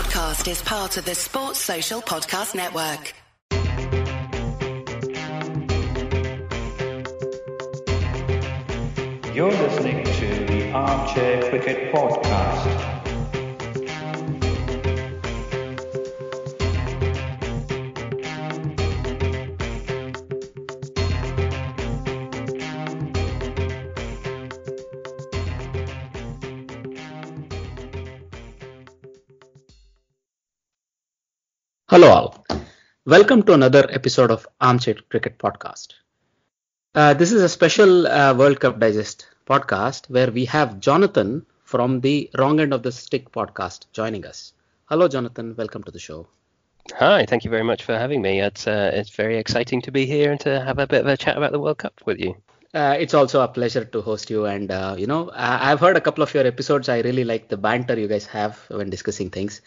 podcast is part of the Sports Social Podcast Network. You're listening to the Armchair Cricket Podcast. Hello, all. Welcome to another episode of Armchair Cricket Podcast. Uh, this is a special uh, World Cup Digest podcast where we have Jonathan from the Wrong End of the Stick podcast joining us. Hello, Jonathan. Welcome to the show. Hi, thank you very much for having me. It's uh, it's very exciting to be here and to have a bit of a chat about the World Cup with you. Uh, it's also a pleasure to host you, and uh, you know I- I've heard a couple of your episodes. I really like the banter you guys have when discussing things.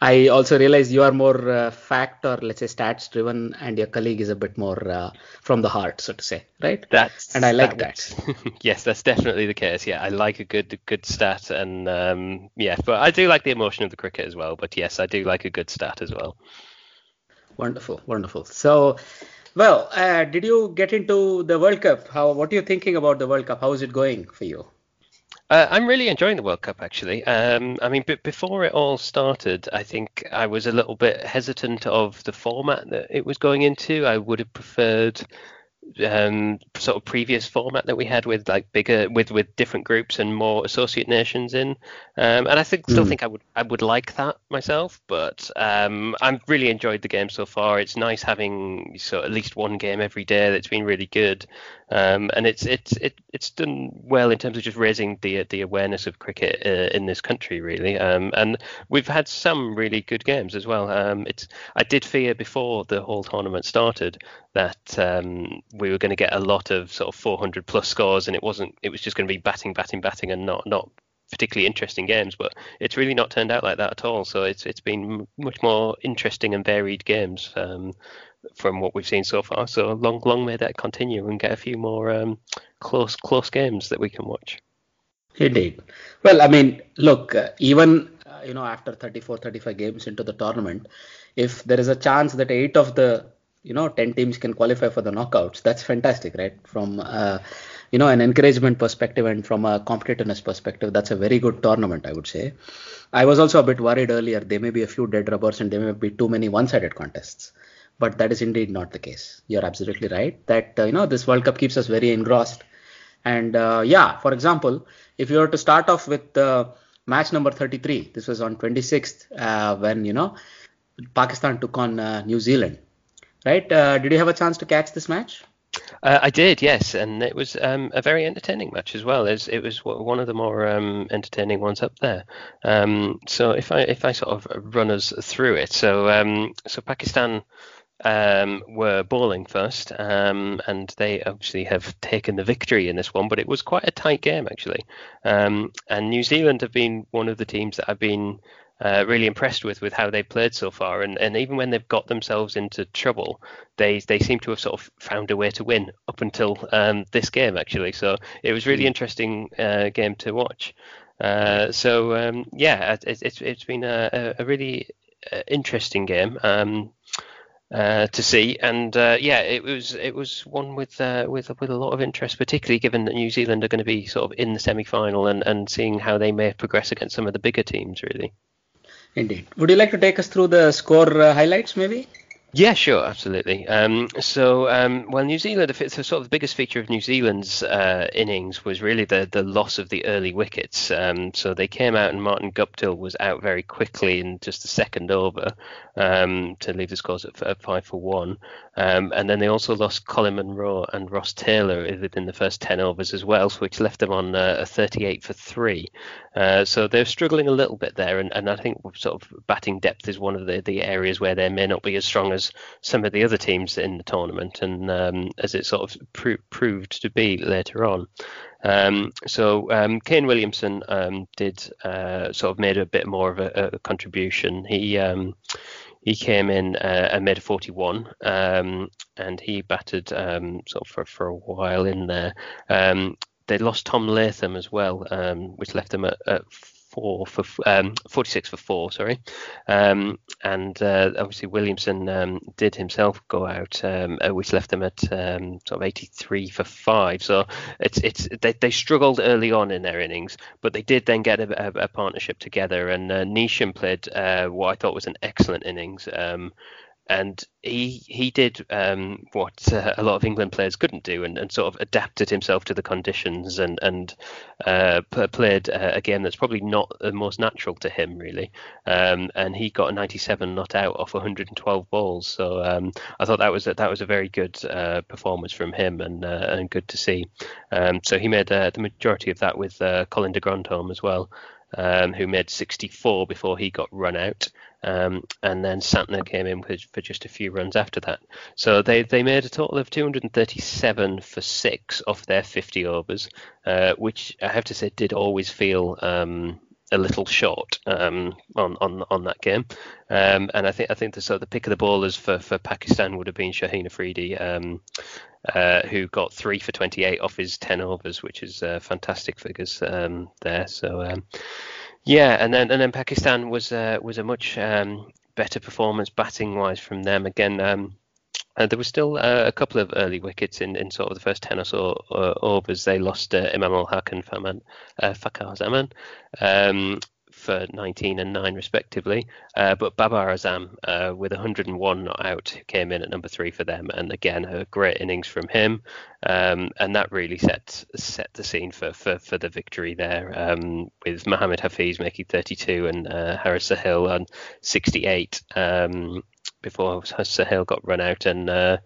I also realize you are more uh, fact or let's say stats driven, and your colleague is a bit more uh, from the heart, so to say, right? That's and I like that. would- yes, that's definitely the case. Yeah, I like a good good stat, and um, yeah, but I do like the emotion of the cricket as well. But yes, I do like a good stat as well. Wonderful, wonderful. So, well, uh, did you get into the World Cup? How? What are you thinking about the World Cup? How is it going for you? Uh, I'm really enjoying the World Cup actually. Um, I mean, b- before it all started, I think I was a little bit hesitant of the format that it was going into. I would have preferred um, sort of previous format that we had with like bigger with with different groups and more associate nations in. Um, and I think still Mm. think I would I would like that myself. But um, I've really enjoyed the game so far. It's nice having so at least one game every day that's been really good. Um, and it's it's it, it's done well in terms of just raising the the awareness of cricket uh, in this country really. Um, and we've had some really good games as well. Um, it's I did fear before the whole tournament started that um, we were going to get a lot of sort of 400 plus scores, and it wasn't. It was just going to be batting, batting, batting, and not not particularly interesting games. But it's really not turned out like that at all. So it's it's been much more interesting and varied games um, from what we've seen so far. So long long may that continue and get a few more um, close close games that we can watch. Indeed. Well, I mean, look, uh, even uh, you know after 34, 35 games into the tournament, if there is a chance that eight of the you know 10 teams can qualify for the knockouts, that's fantastic, right? From uh, you know an encouragement perspective and from a competitiveness perspective, that's a very good tournament, I would say. I was also a bit worried earlier. There may be a few dead rubbers and there may be too many one-sided contests. But that is indeed not the case. You're absolutely right that uh, you know this World Cup keeps us very engrossed. And uh, yeah, for example, if you were to start off with uh, match number 33, this was on 26th uh, when you know Pakistan took on uh, New Zealand, right? Uh, did you have a chance to catch this match? Uh, I did, yes, and it was um, a very entertaining match as well. As it was one of the more um, entertaining ones up there. Um, so if I if I sort of run us through it, so um, so Pakistan um, were bowling first, um, and they obviously have taken the victory in this one, but it was quite a tight game actually. Um, and New Zealand have been one of the teams that I've been uh, really impressed with with how they've played so far, and, and even when they've got themselves into trouble, they they seem to have sort of found a way to win up until um, this game actually. So it was really interesting uh, game to watch. Uh, so um, yeah, it, it's it's been a, a- a really uh, interesting game. Um, uh, to see. And uh, yeah, it was it was one with uh, with with a lot of interest, particularly given that New Zealand are going to be sort of in the semi final and, and seeing how they may progress against some of the bigger teams. Really. Indeed. Would you like to take us through the score uh, highlights, maybe? Yeah, sure, absolutely. Um, so, um, well, New Zealand, if it's the sort of the biggest feature of New Zealand's uh, innings was really the the loss of the early wickets. Um, so they came out and Martin Guptill was out very quickly in just the second over um, to leave the scores at, at five for one. Um, and then they also lost Colin Munro and Ross Taylor within the first 10 overs as well, which left them on uh, a 38 for three. Uh, so they're struggling a little bit there, and, and I think sort of batting depth is one of the, the areas where they may not be as strong as some of the other teams in the tournament, and um, as it sort of pro- proved to be later on. Um, so um, Kane Williamson um, did uh, sort of made a bit more of a, a contribution. He um, he came in uh, and made a 41, um, and he batted sort of for, for a while in there. They lost Tom Latham as well, which left them at, at 44 for um, 46 for four, sorry, um, and uh, obviously Williamson um, did himself go out, um, uh, which left them at um, sort of 83 for five. So it's it's they, they struggled early on in their innings, but they did then get a, a, a partnership together, and uh, Neesham played uh, what I thought was an excellent innings. And he he did um, what uh, a lot of England players couldn't do, and, and sort of adapted himself to the conditions, and and uh, played uh, a game that's probably not the most natural to him, really. Um, and he got a 97 not out off 112 balls, so um, I thought that was a, that was a very good uh, performance from him, and uh, and good to see. Um, so he made the majority of that with Colin de Grandhomme as well. Um, who made 64 before he got run out. Um, and then Santner came in for, for, just a few runs after that. So they, they made a total of 237 for six off their 50 overs, uh, which I have to say did always feel um, a little short um, on, on on that game. Um, and I think I think the so the pick of the ballers for, for Pakistan would have been Shaheen Afridi, um, uh, who got three for 28 off his 10 overs, which is uh, fantastic figures um, there. So um, yeah, and then and then Pakistan was uh, was a much um, better performance batting wise from them. Again, um, uh, there was still uh, a couple of early wickets in, in sort of the first ten or so uh, overs. They lost uh, Imam ul Haq and Faman, uh, Fakhar Zaman. Um, for 19 and 9 respectively. Uh, but Babar Azam uh, with 101 not out came in at number three for them, and again a great innings from him, um, and that really set set the scene for for, for the victory there. Um, with Mohammad Hafiz making 32 and uh, Haris Sohail on 68. Um, before Sohail got run out and uh,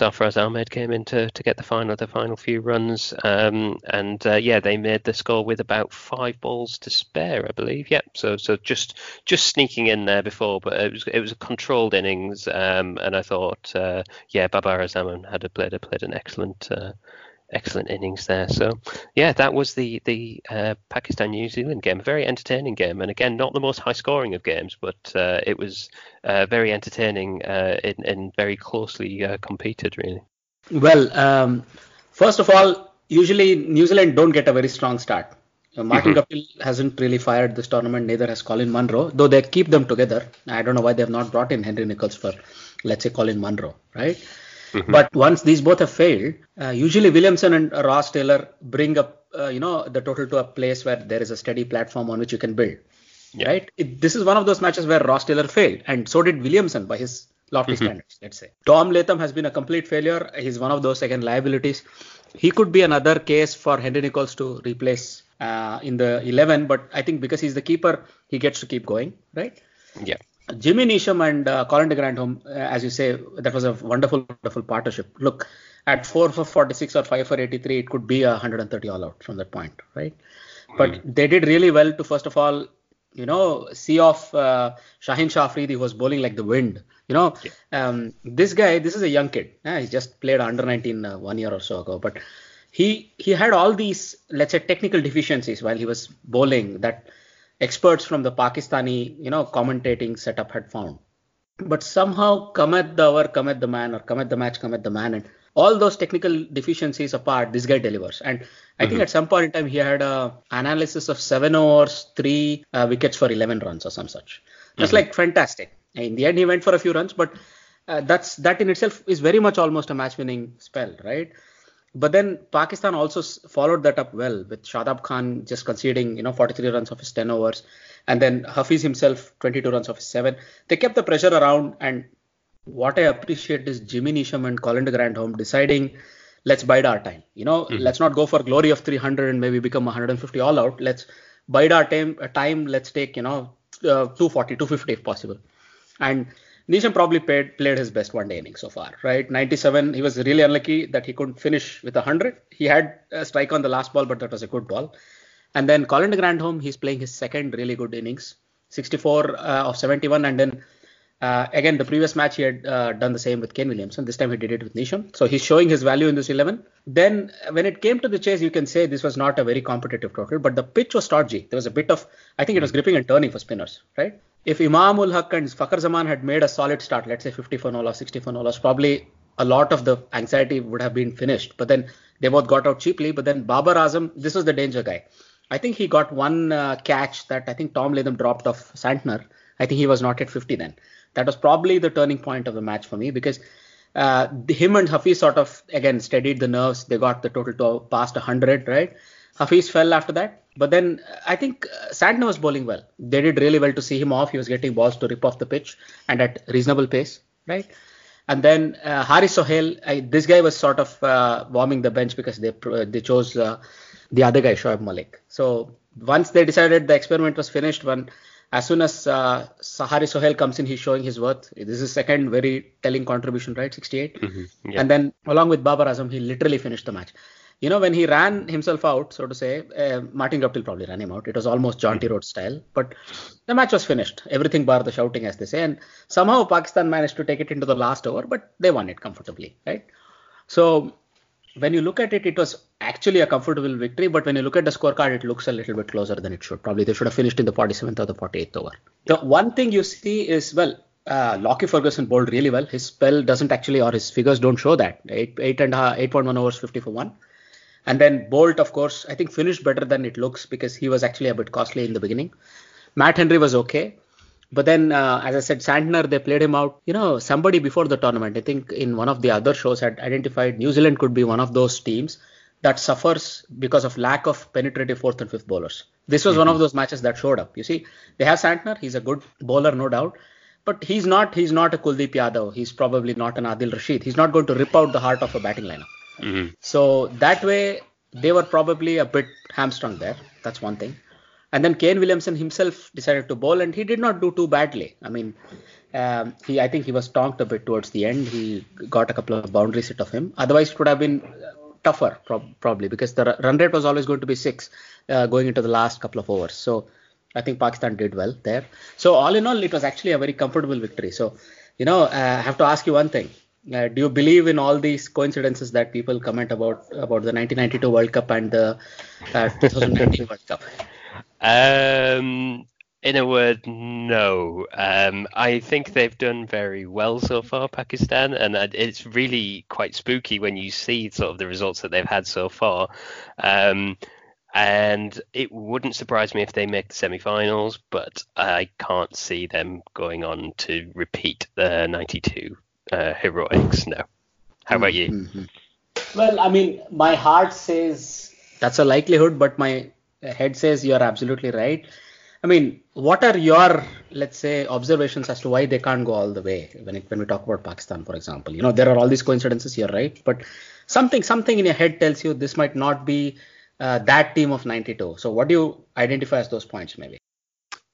Ahmed came in to, to get the final the final few runs. Um, and uh, yeah, they made the score with about five balls to spare, I believe. Yep. So so just just sneaking in there before, but it was it was a controlled innings. Um, and I thought, uh, yeah, Babar Azam had a played a played an excellent uh, excellent innings there. So yeah, that was the the uh, Pakistan New Zealand game, a very entertaining game, and again not the most high scoring of games, but uh, it was uh, very entertaining uh, and, and, very closely uh, competed really. Well, um, first of all, usually New Zealand don't get a very strong start. Uh, Martin mm-hmm. Guptill hasn't really fired this tournament, neither has Colin Munro, though they keep them together. I don't know why they have not brought in Henry Nicholls for, let's say, Colin Munro, right? Mm-hmm. But once these both have failed, uh, usually Williamson and Ross Taylor bring up, uh, you know, the total to a place where there is a steady platform on which you can build. Yeah. Right? It, this is one of those matches where Ross Taylor failed, and so did Williamson by his lofty mm-hmm. standards. Let's say Tom Latham has been a complete failure. He's one of those second liabilities. He could be another case for Henry Nicholls to replace uh, in the 11, but I think because he's the keeper, he gets to keep going, right? Yeah. Jimmy Neesham and uh, Colin de Grandhomme, uh, as you say, that was a wonderful, wonderful partnership. Look, at 4 for 46 or 5 for 83, it could be a 130 all out from that point, right? Mm. But they did really well to, first of all, you know, see off uh, Shaheen Shah Afridi, who was bowling like the wind. You know, yeah. um, this guy, this is a young kid. Yeah, he just played under 19 uh, one year or so ago. But he he had all these, let's say, technical deficiencies while he was bowling that experts from the Pakistani, you know, commentating setup had found. But somehow, come at the hour, come at the man, or come at the match, come at the man, and all those technical deficiencies apart, this guy delivers. And I mm-hmm. think at some point in time, he had a analysis of seven overs, three uh, wickets for 11 runs or some such. Just mm-hmm. like fantastic. In the end, he went for a few runs, but uh, that's that in itself is very much almost a match-winning spell, right? But then Pakistan also followed that up well with Shadab Khan just conceding, you know, 43 runs of his 10 overs, and then Hafiz himself 22 runs of his seven. They kept the pressure around, and what I appreciate is Jimmy Neesham and Colin de Grandhomme deciding, let's bide our time. You know, mm-hmm. let's not go for glory of 300 and maybe become 150 all out. Let's bide our time. Time. Let's take, you know, uh, 240, 250 if possible. And Neesham probably played, played his best one day inning so far, right? 97, he was really unlucky that he couldn't finish with 100. He had a strike on the last ball, but that was a good ball. And then Colin de Grandhomme, he's playing his second really good innings, 64 uh, of 71. And then uh, again, the previous match he had uh, done the same with Kane Williamson. This time he did it with Neesham. So he's showing his value in this 11. Then when it came to the chase, you can say this was not a very competitive total, but the pitch was stodgy. There was a bit of, I think it was gripping and turning for spinners, right? If Imam ul Haq and Fakhar Zaman had made a solid start, let's say 50 for no loss, 60 for loss, probably a lot of the anxiety would have been finished. But then they both got out cheaply. But then Babar Azam, this was the danger guy. I think he got one uh, catch that I think Tom Latham dropped off Santner. I think he was not at 50 then. That was probably the turning point of the match for me because uh, him and Hafiz sort of again steadied the nerves. They got the total to past 100, right? Hafiz fell after that. But then I think uh, Santner was bowling well. They did really well to see him off. He was getting balls to rip off the pitch and at reasonable pace, right? And then uh, Haris Sohail, I, this guy was sort of uh, warming the bench because they they chose uh, the other guy, Shoaib Malik. So once they decided the experiment was finished, when as soon as uh, Sohail comes in, he's showing his worth. This is his second very telling contribution, right? 68. Mm-hmm. Yeah. And then along with Babar Azam, he literally finished the match. You know, when he ran himself out, so to say, uh, Martin Guptill probably ran him out. It was almost Jonty Rhodes style, but the match was finished. Everything bar the shouting, as they say. And somehow Pakistan managed to take it into the last over, but they won it comfortably, right? So when you look at it, it was actually a comfortable victory. But when you look at the scorecard, it looks a little bit closer than it should. Probably they should have finished in the 47th or the 48th over. The one thing you see is, well, uh, Lockie Ferguson bowled really well. His spell doesn't actually, or his figures don't show that. Eight, eight half, 8.1 overs, 50 for one. And then Boult, of course, I think finished better than it looks because he was actually a bit costly in the beginning. Matt Henry was okay. But then, uh, as I said, Santner, they played him out. You know, somebody before the tournament, I think in one of the other shows, had identified New Zealand could be one of those teams that suffers because of lack of penetrative fourth and fifth bowlers. This was mm-hmm. one of those matches that showed up. You see, they have Santner. He's a good bowler, no doubt. But he's not. He's not a Kuldeep Yadav. He's probably not an Adil Rashid. He's not going to rip out the heart of a batting lineup. Mm-hmm. So that way, they were probably a bit hamstrung there. That's one thing. And then Kane Williamson himself decided to bowl, and he did not do too badly. I mean, um, he I think he was tonked a bit towards the end. He got a couple of boundaries hit of him. Otherwise, it would have been tougher prob- probably because the run rate was always going to be six uh, going into the last couple of overs. So I think Pakistan did well there. So all in all, it was actually a very comfortable victory. So you know, uh, I have to ask you one thing. Uh, do you believe in all these coincidences that people comment about about the 1992 World Cup and the uh, 2019 World Cup? Um, in a word, no. Um, I think they've done very well so far, Pakistan, and it's really quite spooky when you see sort of the results that they've had so far. Um, and it wouldn't surprise me if they make the semi-finals, but I can't see them going on to repeat the '92 uh, heroics. No. How about you? Mm-hmm. Well, I mean, my heart says that's a likelihood, but my head says you're absolutely right. I mean, what are your, let's say, observations as to why they can't go all the way when it, when we talk about Pakistan, for example? You know, there are all these coincidences here, right? But something something in your head tells you this might not be uh, that team of 92. So, what do you identify as those points, maybe?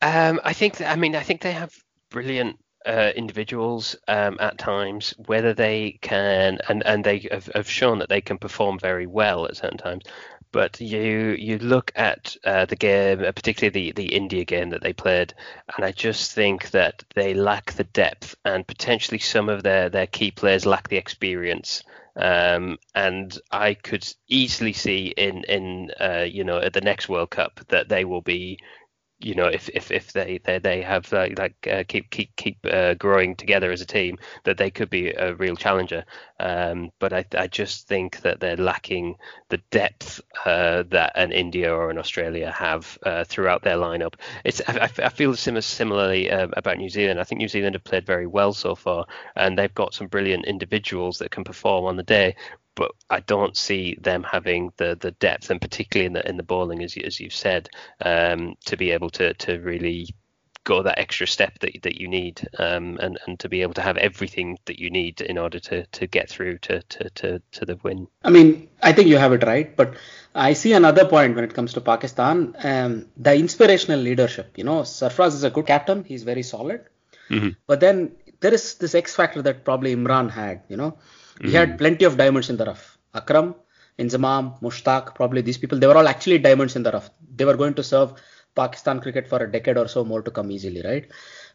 Um, I think, that, I mean, I think they have brilliant uh, individuals um, at times, whether they can, and, and they have, have, shown that they can perform very well at certain times. But you you look at uh, the game, uh, particularly the, the India game that they played, and I just think that they lack the depth, and potentially some of their, their key players lack the experience. Um, and I could easily see in in uh, you know at the next World Cup that they will be you know if if, if they they, they have like, like uh, keep keep keep uh, growing together as a team that they could be a real challenger. Um, but I, I just think that they're lacking the depth uh, that an India or an Australia have uh, throughout their lineup. It's I, I feel similar, similarly um, about New Zealand. I think New Zealand have played very well so far and they've got some brilliant individuals that can perform on the day but I don't see them having the the depth, and particularly in the in the bowling, as you, as you've said, um, to be able to to really go that extra step that that you need, um, and and to be able to have everything that you need in order to to get through to to to, to the win. I mean, I think you have it right, but I see another point when it comes to Pakistan, um, the inspirational leadership. You know, Sarfraz is a good captain; he's very solid, mm-hmm. but then there is this X factor that probably Imran had. You know he had mm-hmm. plenty of diamonds in the rough. Akram, Inzamam, Mushtaq, probably these people, they were all actually diamonds in the rough. They were going to serve Pakistan cricket for a decade or so more to come easily, right?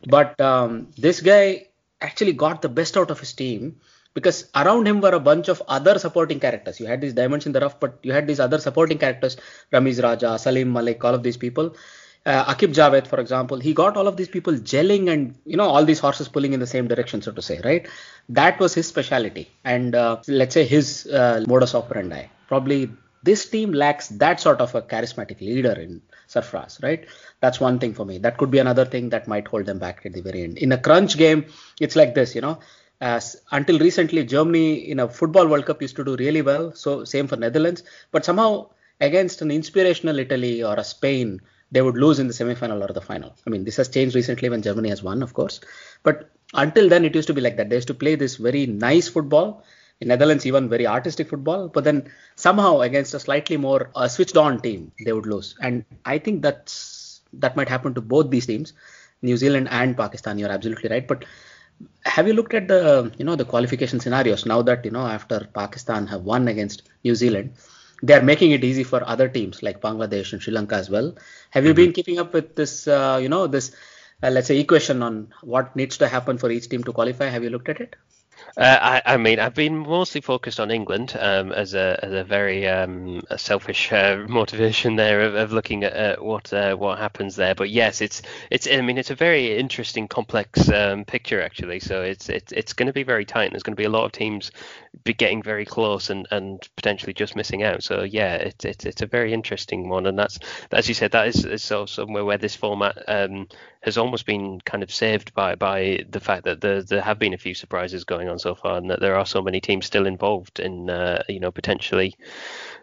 But um, this guy actually got the best out of his team because around him were a bunch of other supporting characters. You had these diamonds in the rough, but you had these other supporting characters, Ramiz Raja, Salim Malik, all of these people uh, Aqib Javed, for example, he got all of these people gelling and you know all these horses pulling in the same direction, so to say, right? That was his specialty, and uh, let's say his uh, modus operandi. Probably this team lacks that sort of a charismatic leader in Sarfraz, right? That's one thing for me. That could be another thing that might hold them back at the very end. In a crunch game, it's like this, you know. As until recently, Germany in a football World Cup used to do really well. So same for Netherlands, but somehow against an inspirational Italy or a Spain, they would lose in the semi-final or the final. I mean, this has changed recently when Germany has won, of course. But until then, it used to be like that. They used to play this very nice football. In Netherlands, even very artistic football. But then somehow against a slightly more uh, switched-on team, they would lose. And I think that's that might happen to both these teams, New Zealand and Pakistan. You're absolutely right. But have you looked at the you know the qualification scenarios now that you know after Pakistan have won against New Zealand? They are making it easy for other teams like Bangladesh and Sri Lanka as well. Have you mm-hmm. been keeping up with this, uh, you know, this, uh, let's say, equation on what needs to happen for each team to qualify? Have you looked at it? Uh, I, I, mean, I've been mostly focused on England um, as a as a very um, a selfish uh, motivation there of, of looking at what uh, what happens there. But yes, it's it's I mean it's a very interesting, complex um, picture actually. So it's it's it's going to be very tight. There's going to be a lot of teams be getting very close and, and potentially just missing out. So yeah, it's it's it's a very interesting one, and that's as you said, that is, is so somewhere where this format um, has almost been kind of saved by by the fact that there there have been a few surprises going on so far, and that there are so many teams still involved in uh, you know potentially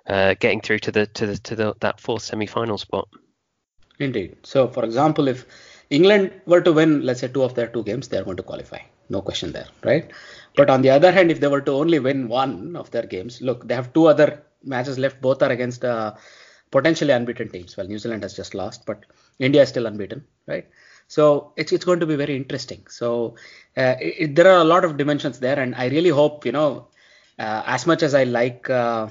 uh, getting through to the to the to the, that fourth semi-final spot. Indeed. So, for example, if England were to win, let's say, two of their two games, they are going to qualify. No question there, right? But on the other hand, if they were to only win one of their games, look, they have two other matches left. Both are against uh, potentially unbeaten teams. Well, New Zealand has just lost, but India is still unbeaten, right? So it's it's going to be very interesting. So uh, it, there are a lot of dimensions there, and I really hope you know, uh, as much as I like uh,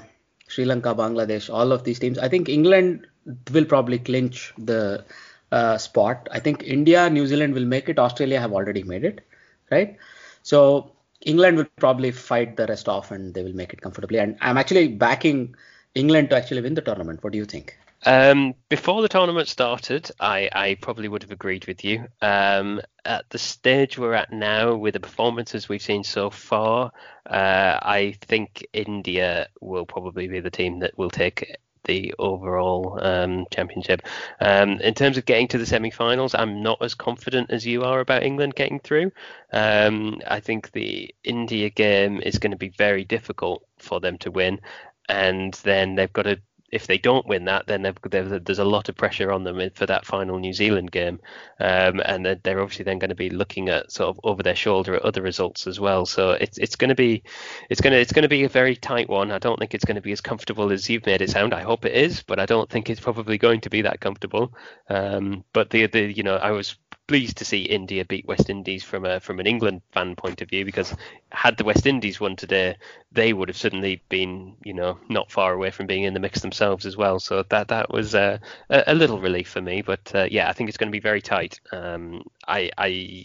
Sri Lanka, Bangladesh, all of these teams, I think England will probably clinch the uh, spot. I think India, New Zealand will make it. Australia have already made it, right? So England will probably fight the rest off and they will make it comfortably. And I'm actually backing England to actually win the tournament. What do you think? Um, before the tournament started, I, I probably would have agreed with you. Um, at the stage we're at now, with the performances we've seen so far, uh, I think India will probably be the team that will take the overall um, championship. Um, in terms of getting to the semi-finals, I'm not as confident as you are about England getting through. Um, I think the India game is going to be very difficult for them to win, and then they've got to if they don't win that, then there's a lot of pressure on them for that final New Zealand game, um, and they're obviously then going to be looking at sort of over their shoulder at other results as well. So it's it's going to be it's going to it's going to be a very tight one. I don't think it's going to be as comfortable as you've made it sound. I hope it is, but I don't think it's probably going to be that comfortable. Um, but the the you know I was pleased to see India beat West Indies from a from an England fan point of view because had the West Indies won today, they would have suddenly been you know not far away from being in the mix themselves as well. So that that was a, a little relief for me. But uh, yeah, I think it's going to be very tight. Um, I I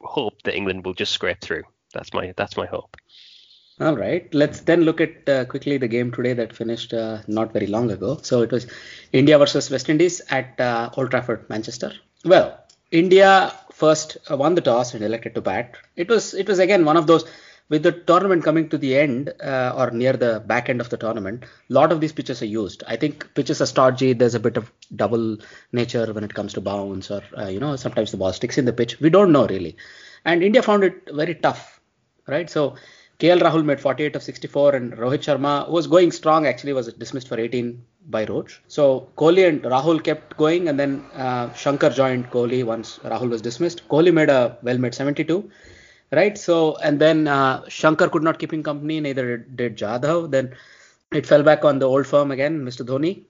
hope that England will just scrape through. That's my that's my hope. All right, let's then look at uh, quickly the game today that finished uh, not very long ago. So it was India versus West Indies at uh, Old Trafford, Manchester. Well, India first uh, won the toss and elected to bat. It was it was again one of those with the tournament coming to the end uh, or near the back end of the tournament. A lot of these pitches are used. I think pitches are stodgy. There's a bit of double nature when it comes to bounce or uh, you know sometimes the ball sticks in the pitch. We don't know really, and India found it very tough, right? So. KL Rahul made 48 of 64 and Rohit Sharma, who was going strong, actually was dismissed for 18 by Roach. So Kohli and Rahul kept going, and then uh, Shankar joined Kohli once Rahul was dismissed. Kohli made a well made 72, right? So and then uh, Shankar could not keep him company, neither did Jadhav. Then it fell back on the old firm again, Mr. Dhoni,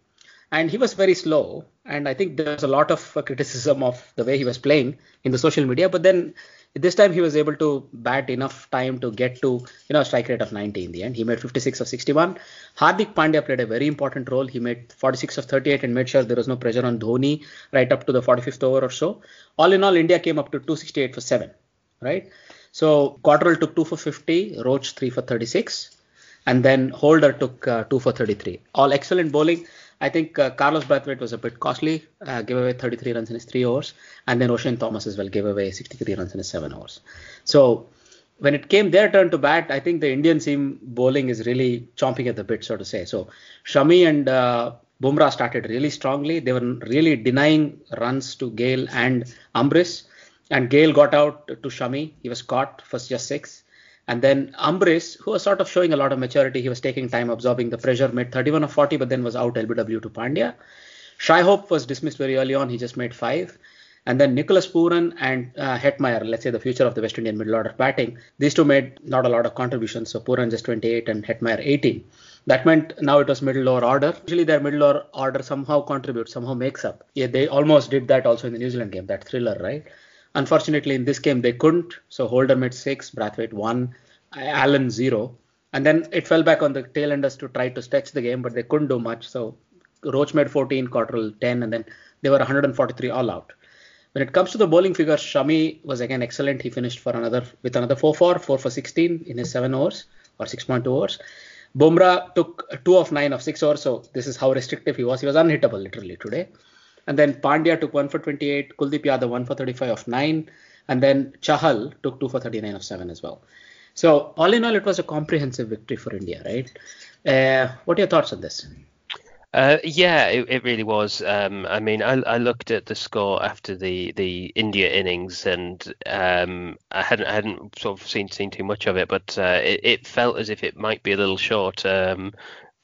and he was very slow. And I think there's a lot of criticism of the way he was playing in the social media, but then this time he was able to bat enough time to get to you know strike rate of 90 in the end. He made 56 of 61. Hardik Pandya played a very important role. He made 46 of 38 and made sure there was no pressure on Dhoni right up to the 45th over or so. All in all, India came up to 268 for seven, right? So Cottrell took two for 50, Roach three for 36, and then Holder took uh, two for 33. All excellent bowling. I think uh, Carlos Brathwaite was a bit costly, uh, gave away 33 runs in his three overs, and then Oshane Thomas as well gave away 63 runs in his seven overs. So when it came their turn to bat, I think the Indian seam bowling is really chomping at the bit, so to say. So Shami and uh, Bumrah started really strongly. They were really denying runs to Gayle and Ambrish. And Gayle got out to Shami. He was caught for just six. And then Ambrish, who was sort of showing a lot of maturity, he was taking time absorbing the pressure, made 31 of 40, but then was out LBW to Pandya. Shai Hope was dismissed very early on. He just made five. And then Nicholas Pooran and uh, Hetmyer, let's say the future of the West Indian middle order batting, these two made not a lot of contributions. So Pooran just 28 and Hetmyer 18. That meant now it was middle lower order. Usually their middle lower order somehow contributes, somehow makes up. Yeah, they almost did that also in the New Zealand game, that thriller, right? Unfortunately, in this game they couldn't. So Holder made six, Brathwaite one, Allen zero, and then it fell back on the tail enders to try to stretch the game, but they couldn't do much. So Roach made 14, Cottrell 10, and then they were 143 all out. When it comes to the bowling figure, Shami was again excellent. He finished for another with another 4 4, 4 for 16 in his 7 overs or 6.2 overs. Bumrah took 2 of 9 of 6 overs, so this is how restrictive he was. He was unhittable literally today. And then Pandya took 1 for 28, Kuldeep Yadav 1 for 35 of 9, and then Chahal took 2 for 39 of 7 as well. So all in all, it was a comprehensive victory for India, right? Uh, what are your thoughts on this? Uh, yeah, it, it, really was. Um, I mean, I, I, looked at the score after the, the India innings, and um, I hadn't I hadn't sort of seen seen too much of it, but uh, it, it, felt as if it might be a little short. Um,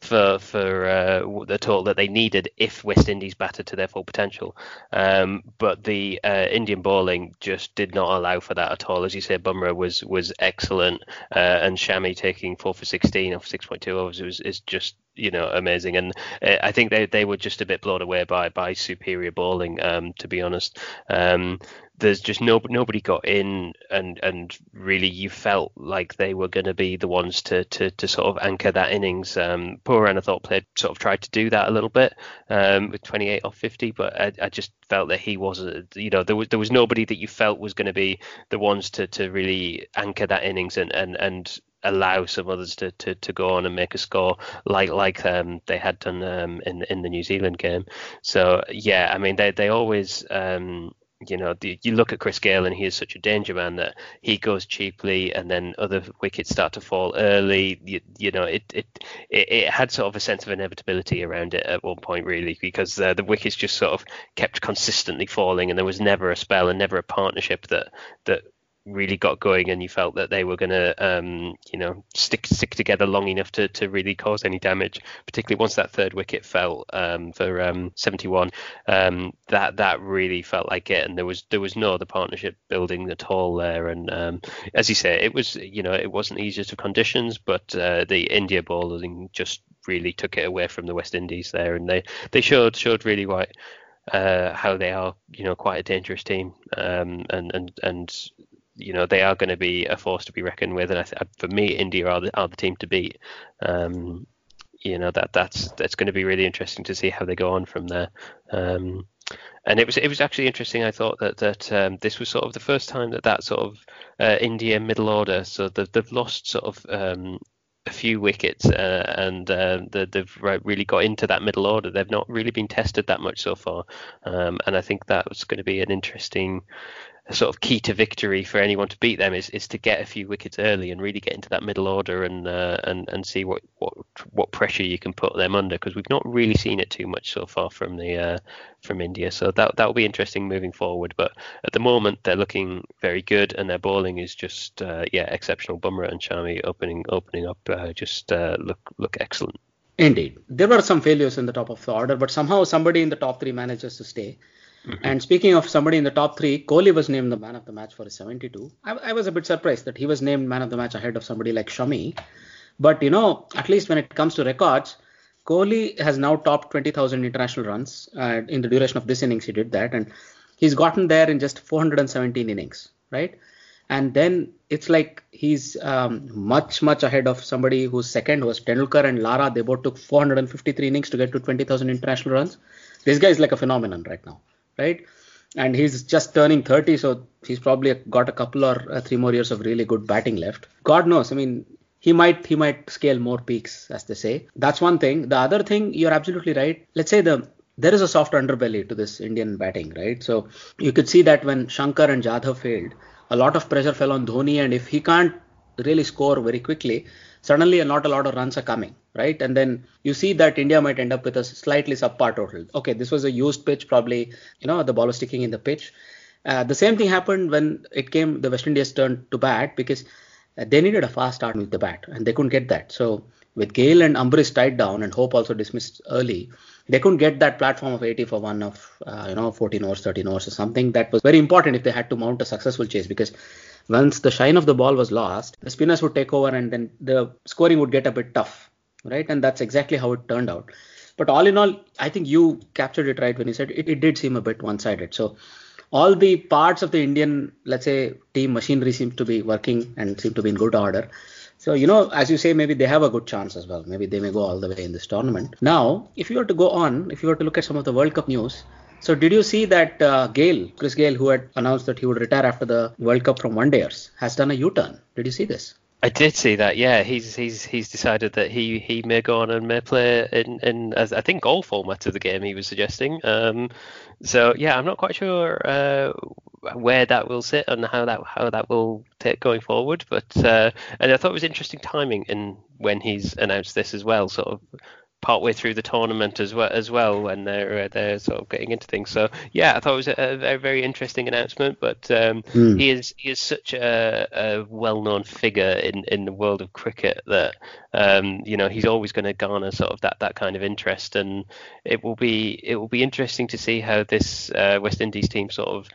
for for uh, the total that they needed if West Indies batted to their full potential. Um, but the uh, Indian bowling just did not allow for that at all. As you say, Bumrah was was excellent, uh, and Shami taking four for 16 off 6.2 overs was is just you know amazing. And uh, I think they they were just a bit blown away by by superior bowling. Um, to be honest. Um, there's just no nobody got in and and really you felt like they were going to be the ones to, to to sort of anchor that innings. Um, Pooran I thought played sort of tried to do that a little bit um, with 28 off 50, but I, I just felt that he wasn't. You know, there was there was nobody that you felt was going to be the ones to to really anchor that innings and and and allow some others to, to, to go on and make a score like like um, they had done um, in in the New Zealand game. So yeah, I mean they they always um, you know, the, you look at Chris Gayle and he is such a danger man that he goes cheaply and then other wickets start to fall early. You, you know, it, it, it it had sort of a sense of inevitability around it at one point really because uh, the wickets just sort of kept consistently falling and there was never a spell and never a partnership that that really got going and you felt that they were going to um, you know stick stick together long enough to, to really cause any damage particularly once that third wicket fell um, for um, 71 um, that that really felt like it. And there was there was no other partnership building at all there. And um, as you say it was you know it wasn't easiest of conditions but uh, the India bowling just really took it away from the West Indies there. And they they showed showed really why uh, how they are, you know, quite a dangerous team, um, and and and you know they are going to be a force to be reckoned with, and I th- for me, India are the, are the team to beat. Um, you know that that's that's going to be really interesting to see how they go on from there. Um, and it was it was actually interesting. I thought that that um, this was sort of the first time that that sort of uh, India middle order. So they've, they've lost sort of um, a few wickets uh, and uh, they've really got into that middle order. They've not really been tested that much so far, um, and I think that was going to be an interesting sort of key to victory for anyone to beat them is, is to get a few wickets early and really get into that middle order and uh, and and see what, what what pressure you can put them under because we've not really seen it too much so far from the uh, from India. So that that will be interesting moving forward. But at the moment they're looking very good and their bowling is just uh, yeah exceptional. Bumrah and Shami opening opening up uh, just uh, look look excellent. Indeed, there were some failures in the top of the order, but somehow somebody in the top three manages to stay. And speaking of somebody in the top three, Kohli was named the man of the match for his 72. I, I, was a bit surprised that he was named man of the match ahead of somebody like Shami. But you know, at least when it comes to records, Kohli has now topped 20,000 international runs uh, in the duration of this innings. He did that, and he's gotten there in just 417 innings, right? And then it's like he's um, much much ahead of somebody whose second was Tendulkar and Lara. They both took 453 innings to get to 20,000 international runs. This guy is like a phenomenon right now right? And he's just turning 30, so he's probably got a couple or uh, three more years of really good batting left. God knows. I mean, he might he might scale more peaks, as they say. That's one thing. The other thing, you're absolutely right. Let's say the there is a soft underbelly to this Indian batting, right? So you could see that when Shankar and Jadhav failed, a lot of pressure fell on Dhoni, and if he can't really score very quickly, suddenly not a lot of runs are coming, right? And then you see that India might end up with a slightly subpar total. Okay, this was a used pitch, probably, you know, the ball was sticking in the pitch. Uh, the same thing happened when it came the West Indies turn to bat because uh, they needed a fast start with the bat and they couldn't get that. So with Gayle and Ambrish tied down and Hope also dismissed early, they couldn't get that platform of 80 for one of uh, you know 14 overs, 13 overs or something that was very important if they had to mount a successful chase because once the shine of the ball was lost, the spinners would take over and then the scoring would get a bit tough, right? And that's exactly how it turned out. But all in all, I think you captured it right when you said it, it did seem a bit one-sided. So all the parts of the Indian, let's say, team machinery seems to be working and seem to be in good order. So, you know, as you say, maybe they have a good chance as well. Maybe they may go all the way in this tournament. Now, if you were to go on, if you were to look at some of the World Cup news, so did you see that uh, Gayle, Chris Gayle, who had announced that he would retire after the World Cup from one dayers, has done a U-turn? Did you see this? I did see that. Yeah, he's he's he's decided that he he may go on and may play in in as I think all formats of the game he was suggesting. Um, so yeah, I'm not quite sure uh, where that will sit and how that how that will take going forward. But uh, and I thought it was interesting timing in when he's announced this as well. Sort of partway through the tournament as well as well when they're uh, they're sort of getting into things. So yeah, I thought it was a, a very, very interesting announcement. But um, mm. he is he is such a, a well known figure in, in the world of cricket that um, you know he's always going to garner sort of that, that kind of interest, and it will be it will be interesting to see how this uh, West Indies team sort of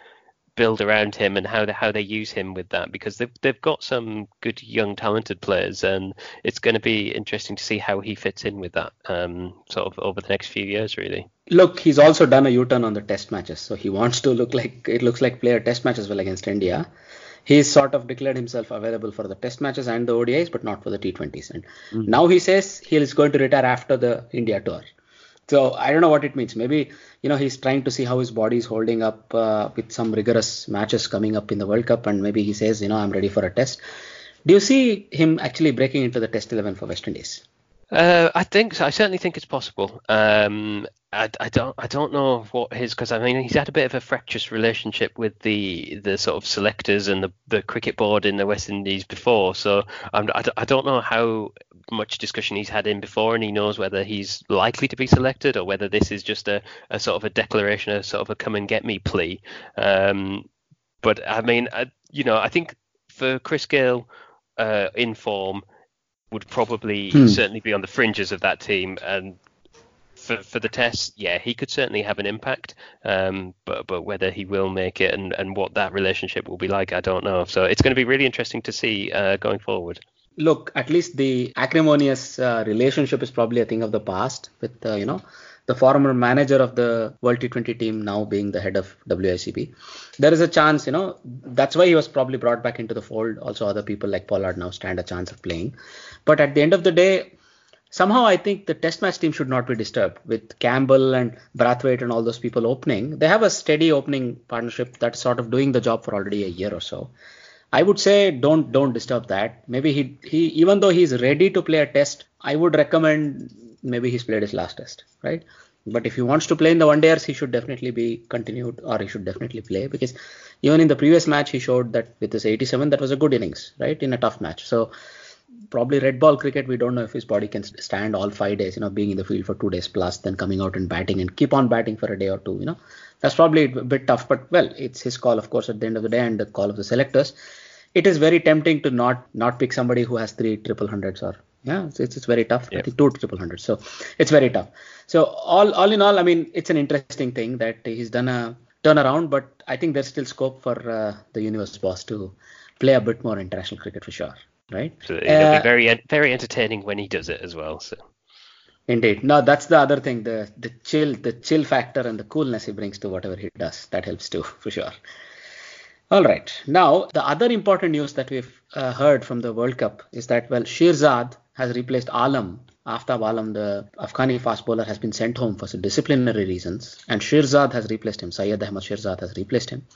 build around him and how they, how they use him with that because they've they've got some good young talented players and it's going to be interesting to see how he fits in with that um, sort of over the next few years really. Look, he's also done a U-turn on the test matches, so he wants to look like it looks like player test match as well against India. He's sort of declared himself available for the test matches and the ODIs, but not for the T20s. And mm-hmm. now he says he is going to retire after the India tour. So I don't know what it means. Maybe you know he's trying to see how his body is holding up uh, with some rigorous matches coming up in the World Cup, and maybe he says, you know, I'm ready for a test. Do you see him actually breaking into the Test 11 for West Indies? Uh, I think so. I certainly think it's possible. Um, I, I, don't I don't know what his because I mean he's had a bit of a fractious relationship with the the sort of selectors and the, the cricket board in the West Indies before. So I'm, I, I don't know how much discussion he's had in before, and he knows whether he's likely to be selected or whether this is just a, a sort of a declaration, a sort of a come and get me plea. Um, but I mean, I, you know, I think for Chris Gayle uh, in form would probably hmm. certainly be on the fringes of that team and for, for the test, yeah, he could certainly have an impact. Um, but but whether he will make it and, and what that relationship will be like, I don't know. So it's going to be really interesting to see uh, going forward look, at least the acrimonious uh, relationship is probably a thing of the past with, uh, you know, the former manager of the World T20 team now being the head of WICB. There is a chance, you know, that's why he was probably brought back into the fold. Also, other people like Pollard now stand a chance of playing. But at the end of the day, somehow I think the test match team should not be disturbed with Campbell and Brathwaite and all those people opening. They have a steady opening partnership that's sort of doing the job for already a year or so. I would say don't don't disturb that. Maybe he he even though he's ready to play a test, I would recommend maybe he's played his last test, right? But if he wants to play in the one dayers, he should definitely be continued or he should definitely play because even in the previous match he showed that with his 87 that was a good innings, right? In a tough match. So probably red ball cricket, we don't know if his body can stand all five days, you know, being in the field for two days plus, then coming out and batting and keep on batting for a day or two, you know. That's probably a bit tough, but well, it's his call, of course, at the end of the day and the call of the selectors. It is very tempting to not not pick somebody who has three triple hundreds or yeah it's, it's, very tough. I think two triple hundreds. So it's very tough. So all all in all i mean it's an interesting thing that he's done a turnaround but i think there's still scope for uh, the universe boss to play a bit more international cricket for sure right so it'll uh, be very very entertaining when he does it as well so Indeed. No, that's the other thing. The the chill, the chill factor and the coolness he brings to whatever he does. That helps too, for sure. All right. Now, the other important news that we've uh, heard from the World Cup is that, well, Shirzad has replaced Alam. Aftab Alam, the Afghani fast bowler, has been sent home for disciplinary reasons, and Shirzad has replaced him. Syed Ahmad Shirzad has replaced him.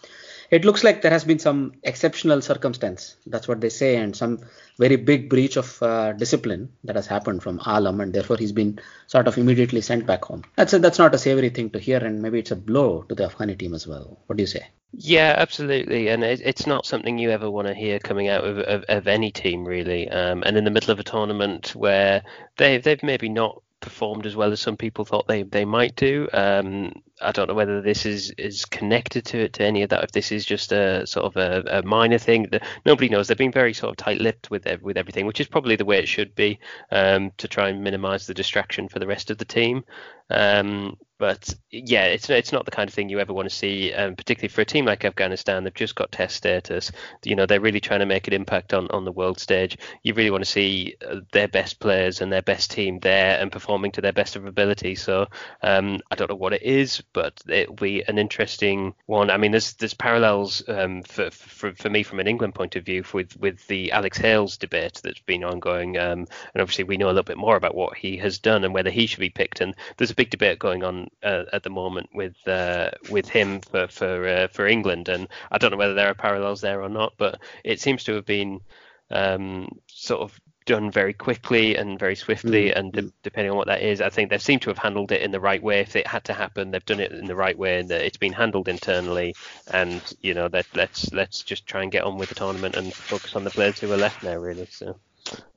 It looks like there has been some exceptional circumstance. That's what they say, and some very big breach of uh, discipline that has happened from Alam, and therefore he's been sort of immediately sent back home. That's a, that's not a savory thing to hear, and maybe it's a blow to the Afghani team as well. What do you say? Yeah, absolutely, and it, it's not something you ever want to hear coming out of, of, of any team, really. Um, and in the middle of a tournament where they they've maybe not performed as well as some people thought they, they might do. Um, I don't know whether this is, is connected to it to any of that. If this is just a sort of a, a minor thing, that nobody knows. They've been very sort of tight-lipped with with everything, which is probably the way it should be um, to try and minimise the distraction for the rest of the team. Um, but yeah, it's it's not the kind of thing you ever want to see, um, particularly for a team like Afghanistan. They've just got test status. You know, they're really trying to make an impact on, on the world stage. You really want to see uh, their best players and their best team there and performing to their best of ability. So um, I don't know what it is, but it'll be an interesting one. I mean, there's there's parallels um, for, for for me from an England point of view with with the Alex Hales debate that's been ongoing, um, and obviously we know a little bit more about what he has done and whether he should be picked. And there's a big debate going on uh, at the moment with uh, with him for for uh, for England, and I don't know whether there are parallels there or not, but it seems to have been um, sort of done very quickly and very swiftly, mm-hmm. and de- depending on what that is, I think they seem to have handled it in the right way. If it had to happen, they've done it in the right way, and it's been handled internally. And you know that let's let's just try and get on with the tournament and focus on the players who are left now, really. So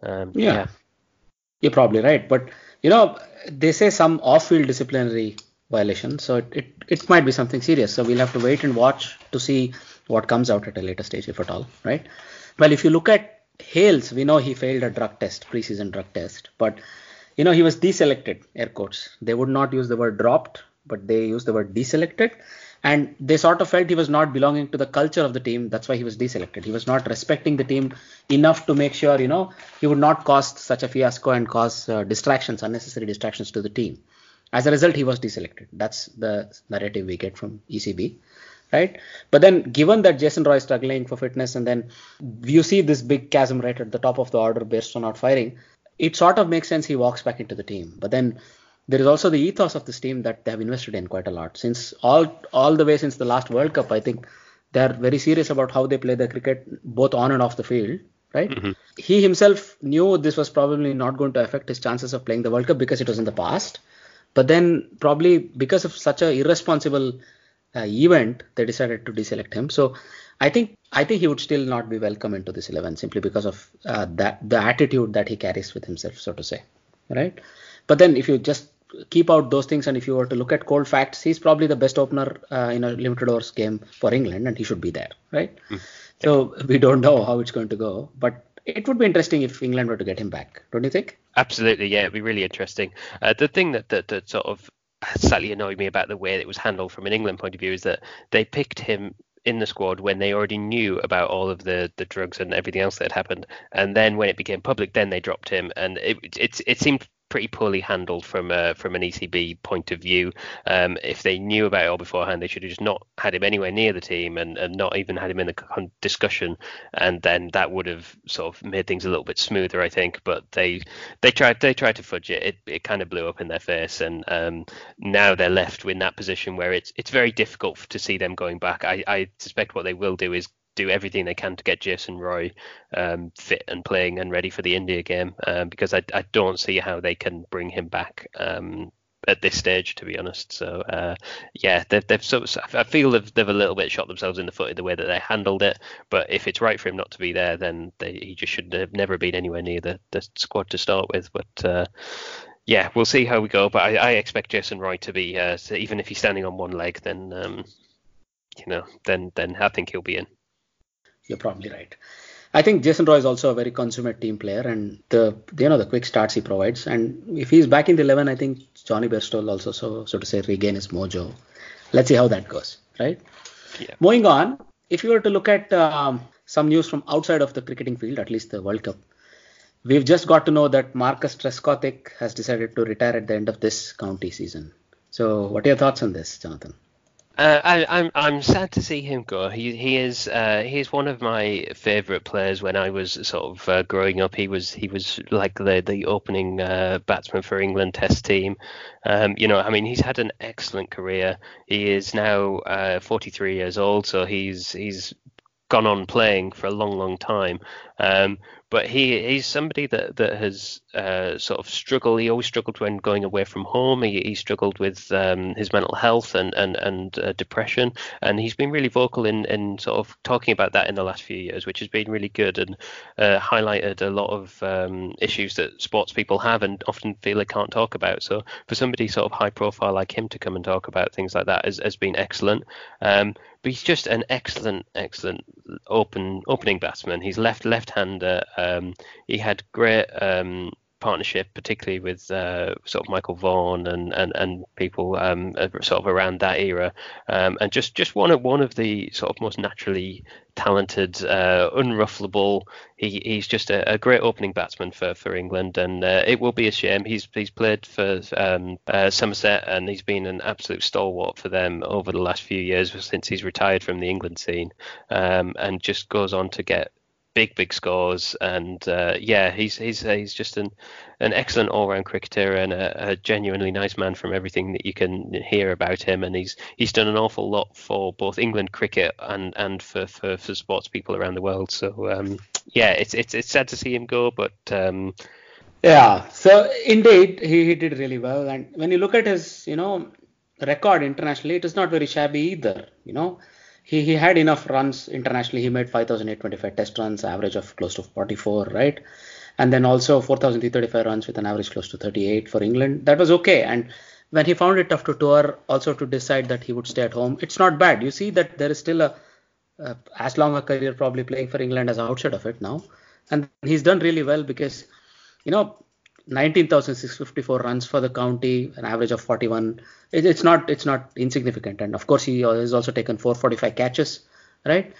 um, yeah. yeah. You're probably right, but you know, they say some off-field disciplinary violation, so it, it, it might be something serious. So we'll have to wait and watch to see what comes out at a later stage, if at all, right? Well, if you look at Hales, we know he failed a drug test, preseason drug test, but you know he was deselected. Air quotes. They would not use the word dropped, but they use the word deselected and they sort of felt he was not belonging to the culture of the team. That's why he was deselected. He was not respecting the team enough to make sure you know he would not cause such a fiasco and cause uh, distractions unnecessary distractions to the team. As a result he was deselected. That's the narrative we get from ecb right? But then given that jason roy is struggling for fitness and then you see this big chasm right at the top of the order based on not firing it sort of makes sense he walks back into the team. But then there is also the ethos of this team that they have invested in quite a lot since all all the way since the last World Cup. I think they are very serious about how they play the cricket both on and off the field. Right? Mm-hmm. He himself knew this was probably not going to affect his chances of playing the World Cup because it was in the past. But then probably because of such a irresponsible uh, event, they decided to deselect him. So I think I think he would still not be welcome into this 11 simply because of uh, that the attitude that he carries with himself, so to say, right? But then if you just keep out those things and if you were to look at cold facts, he's probably the best opener uh, in a limited overs game for England and he should be there, right? Mm. So we don't know how it's going to go, but it would be interesting if England were to get him back, don't you think? Absolutely, yeah, it'd be really interesting. Uh, the thing that, that that sort of slightly annoyed me about the way it was handled from an England point of view is that they picked him in the squad when they already knew about all of the the drugs and everything else that had happened and then when it became public then they dropped him and it it, it seemed pretty poorly handled from a, from an ECB point of view. Um, if they knew about it all beforehand, they should have just not had him anywhere near the team and, and not even had him in the discussion, and then that would have sort of made things a little bit smoother, I think. But they they tried they tried to fudge it. It, it kind of blew up in their face, and um, now they're left in that position where it's it's very difficult to see them going back. I, I suspect what they will do is do everything they can to get Jason Roy um, fit and playing and ready for the India game um, because I, I don't see how they can bring him back um, at this stage, to be honest. So uh, yeah, they've, they've sort of, I feel they've, they've a little bit shot themselves in the foot in the way that they handled it. But if it's right for him not to be there, then they, he just should have never been anywhere near the, the squad to start with. But uh, yeah, we'll see how we go. But I, I expect Jason Roy to be, uh, even if he's standing on one leg, then um, you know, then then I think he'll be in. You're probably right. I think Jason Roy is also a very consummate team player, and the you know the quick starts he provides. And if he's back in the eleven, I think Jonny Bairstow also so so to say regain his mojo. Let's see how that goes, right? Yeah. Moving on, if you were to look at um, some news from outside of the cricketing field, at least the World Cup, we've just got to know that Marcus Trescothick has decided to retire at the end of this county season. So, what are your thoughts on this, Jonathan? Uh, I, I'm I'm sad to see him go. He he is uh, he is one of my favourite players. When I was sort of uh, growing up, he was he was like the the opening uh, batsman for England Test team. Um, you know, I mean, he's had an excellent career. He is now uh, 43 years old, so he's he's gone on playing for a long, long time. Um, but he he's somebody that that has uh, sort of struggled. He always struggled when going away from home. He, he struggled with um, his mental health and and and uh, depression, and he's been really vocal in in sort of talking about that in the last few years, which has been really good and uh, highlighted a lot of um, issues that sports people have and often feel they can't talk about. So for somebody sort of high profile like him to come and talk about things like that has, has been excellent. Um, but he's just an excellent, excellent open opening batsman. He's left left hander. Um, he had great um, partnership, particularly with uh, sort of Michael Vaughan and and, and people um, sort of around that era, um, and just just one of one of the sort of most naturally talented, uh. He, he's just a, a, great opening batsman for, for England, and uh, it will be a shame. He's he's played for um, uh, Somerset, and he's been an absolute stalwart for them over the last few years since he's retired from the England scene, um, and just goes on to get big big scores. And uh, yeah he's he's he's just an an excellent all-round cricketer and a, a, genuinely nice man from everything that you can hear about him. And he's he's done an awful lot for both England cricket and and for for, for sports people around the world. So um, yeah it's it's it's sad to see him go but um, yeah. So indeed he, he did really well. And when you look at his you know record internationally it is not very shabby either you know he, he had enough runs internationally. He made 5,825 test runs, average of close to 44, right? And then also 4,335 runs with an average close to 38 for England. That was okay. And when he found it tough to tour, also to decide that he would stay at home, it's not bad. You see that there is still a, a as long a career probably playing for England as outside of it now. And he's done really well because, you know, 19,654 runs for the county, an average of 41. It, it's not it's not insignificant, and of course he has also taken 445 catches, right?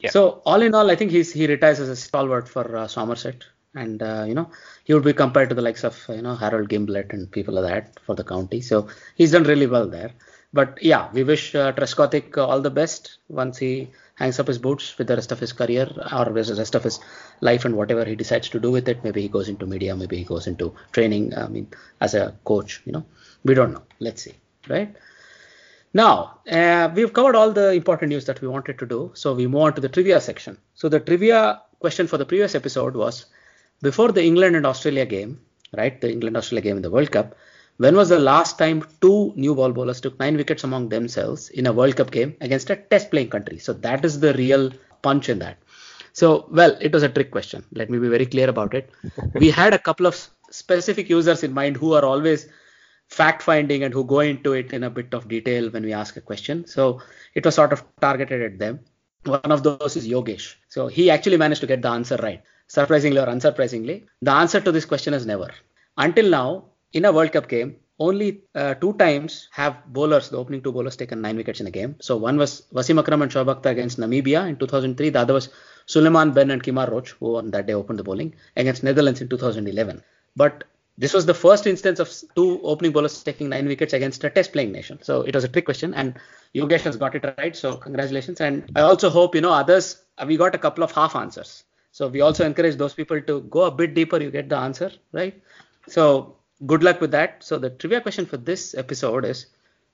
Yeah. So all in all, I think he's he retires as a stalwart for uh, Somerset, and uh, you know he would be compared to the likes of you know Harold Gimblett and people like that for the county. So he's done really well there. But yeah, we wish uh, Trescothick all the best once he hangs up his boots with the rest of his career or with the rest of his life and whatever he decides to do with it. Maybe he goes into media, maybe he goes into training. I mean, as a coach, you know, we don't know. Let's see, right? Now, uh, we've covered all the important news that we wanted to do. So we move on to the trivia section. So the trivia question for the previous episode was before the England and Australia game, right? The England Australia game in the World Cup. When was the last time two new ball bowlers took nine wickets among themselves in a World Cup game against a test playing country? So that is the real punch in that. So, well, it was a trick question. Let me be very clear about it. we had a couple of specific users in mind who are always fact finding and who go into it in a bit of detail when we ask a question. So it was sort of targeted at them. One of those is Yogesh. So he actually managed to get the answer right. Surprisingly or unsurprisingly, the answer to this question is never. Until now, in a World Cup game, only uh, two times have bowlers, the opening two bowlers, taken nine wickets in a game. So one was Wasim Akram and Shoaib against Namibia in 2003. The other was Sulieman Benn and Kemar Roach, who on that day opened the bowling against Netherlands in 2011. But this was the first instance of two opening bowlers taking nine wickets against a test playing nation. So it was a trick question, and Yogesh has got it right. So congratulations. And I also hope you know others. We got a couple of half answers. So we also encourage those people to go a bit deeper. You get the answer right. So good luck with that. So the trivia question for this episode is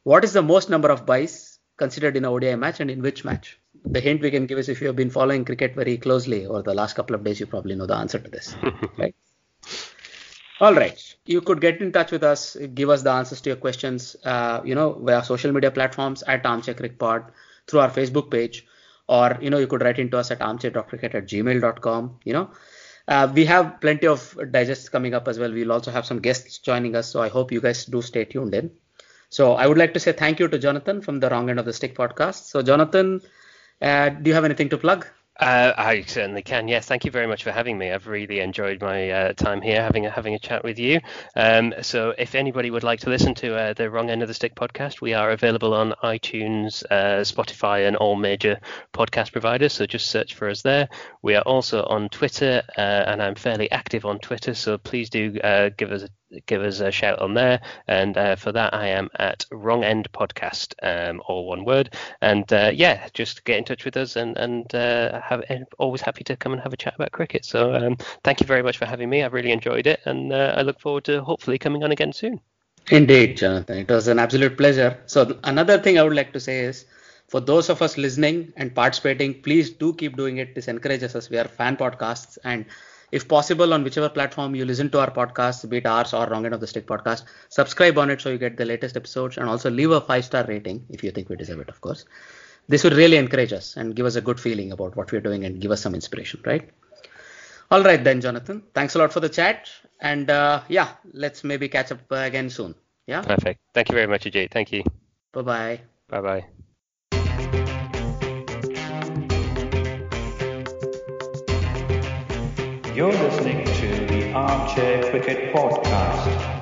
what is the most number of byes considered in a ODI match and in which match? The hint we can give is if you have been following cricket very closely over the last couple of days, you probably know the answer to this. right? All right. You could get in touch with us, give us the answers to your questions, uh, you know, via social media platforms at Armchair Cricket Pod, through our Facebook page, or, you know, you could write into us at armchair.cricket at gmail.com, you know. Uh, we have plenty of digests coming up as well. We'll also have some guests joining us, so I hope you guys do stay tuned in. So I would like to say thank you to Jonathan from the Wrong End of the Stick podcast. So Jonathan, uh, do you have anything to plug? Uh, I certainly can. Yes, thank you very much for having me. I've really enjoyed my uh, time here, having a, having a chat with you. Um, so, if anybody would like to listen to uh, the Wrong End of the Stick podcast, we are available on iTunes, uh, Spotify, and all major podcast providers. So, just search for us there. We are also on Twitter, uh, and I'm fairly active on Twitter. So, please do uh, give us a give us a shout on there. And uh, for that, I am at Wrong End Podcast, um, all one word. And uh, yeah, just get in touch with us and and uh, have always happy to come and have a chat about cricket. So um, thank you very much for having me. I've really enjoyed it, and uh, I look forward to hopefully coming on again soon. Indeed, Jonathan. It was an absolute pleasure. So another thing I would like to say is for those of us listening and participating, please do keep doing it. This encourages us. We are fan podcasts and if possible on whichever platform you listen to our podcast, be it ours or Wrong End of the Stick podcast, subscribe on it so you get the latest episodes and also leave a five star rating if you think we deserve it, of course. This would really encourage us and give us a good feeling about what we're doing and give us some inspiration, right? All right then, Jonathan. Thanks a lot for the chat. And uh, yeah, let's maybe catch up again soon. Yeah. Perfect. Thank you very much, Ajay. Thank you. Bye bye. Bye bye. You're listening to the Armchair Cricket Podcast.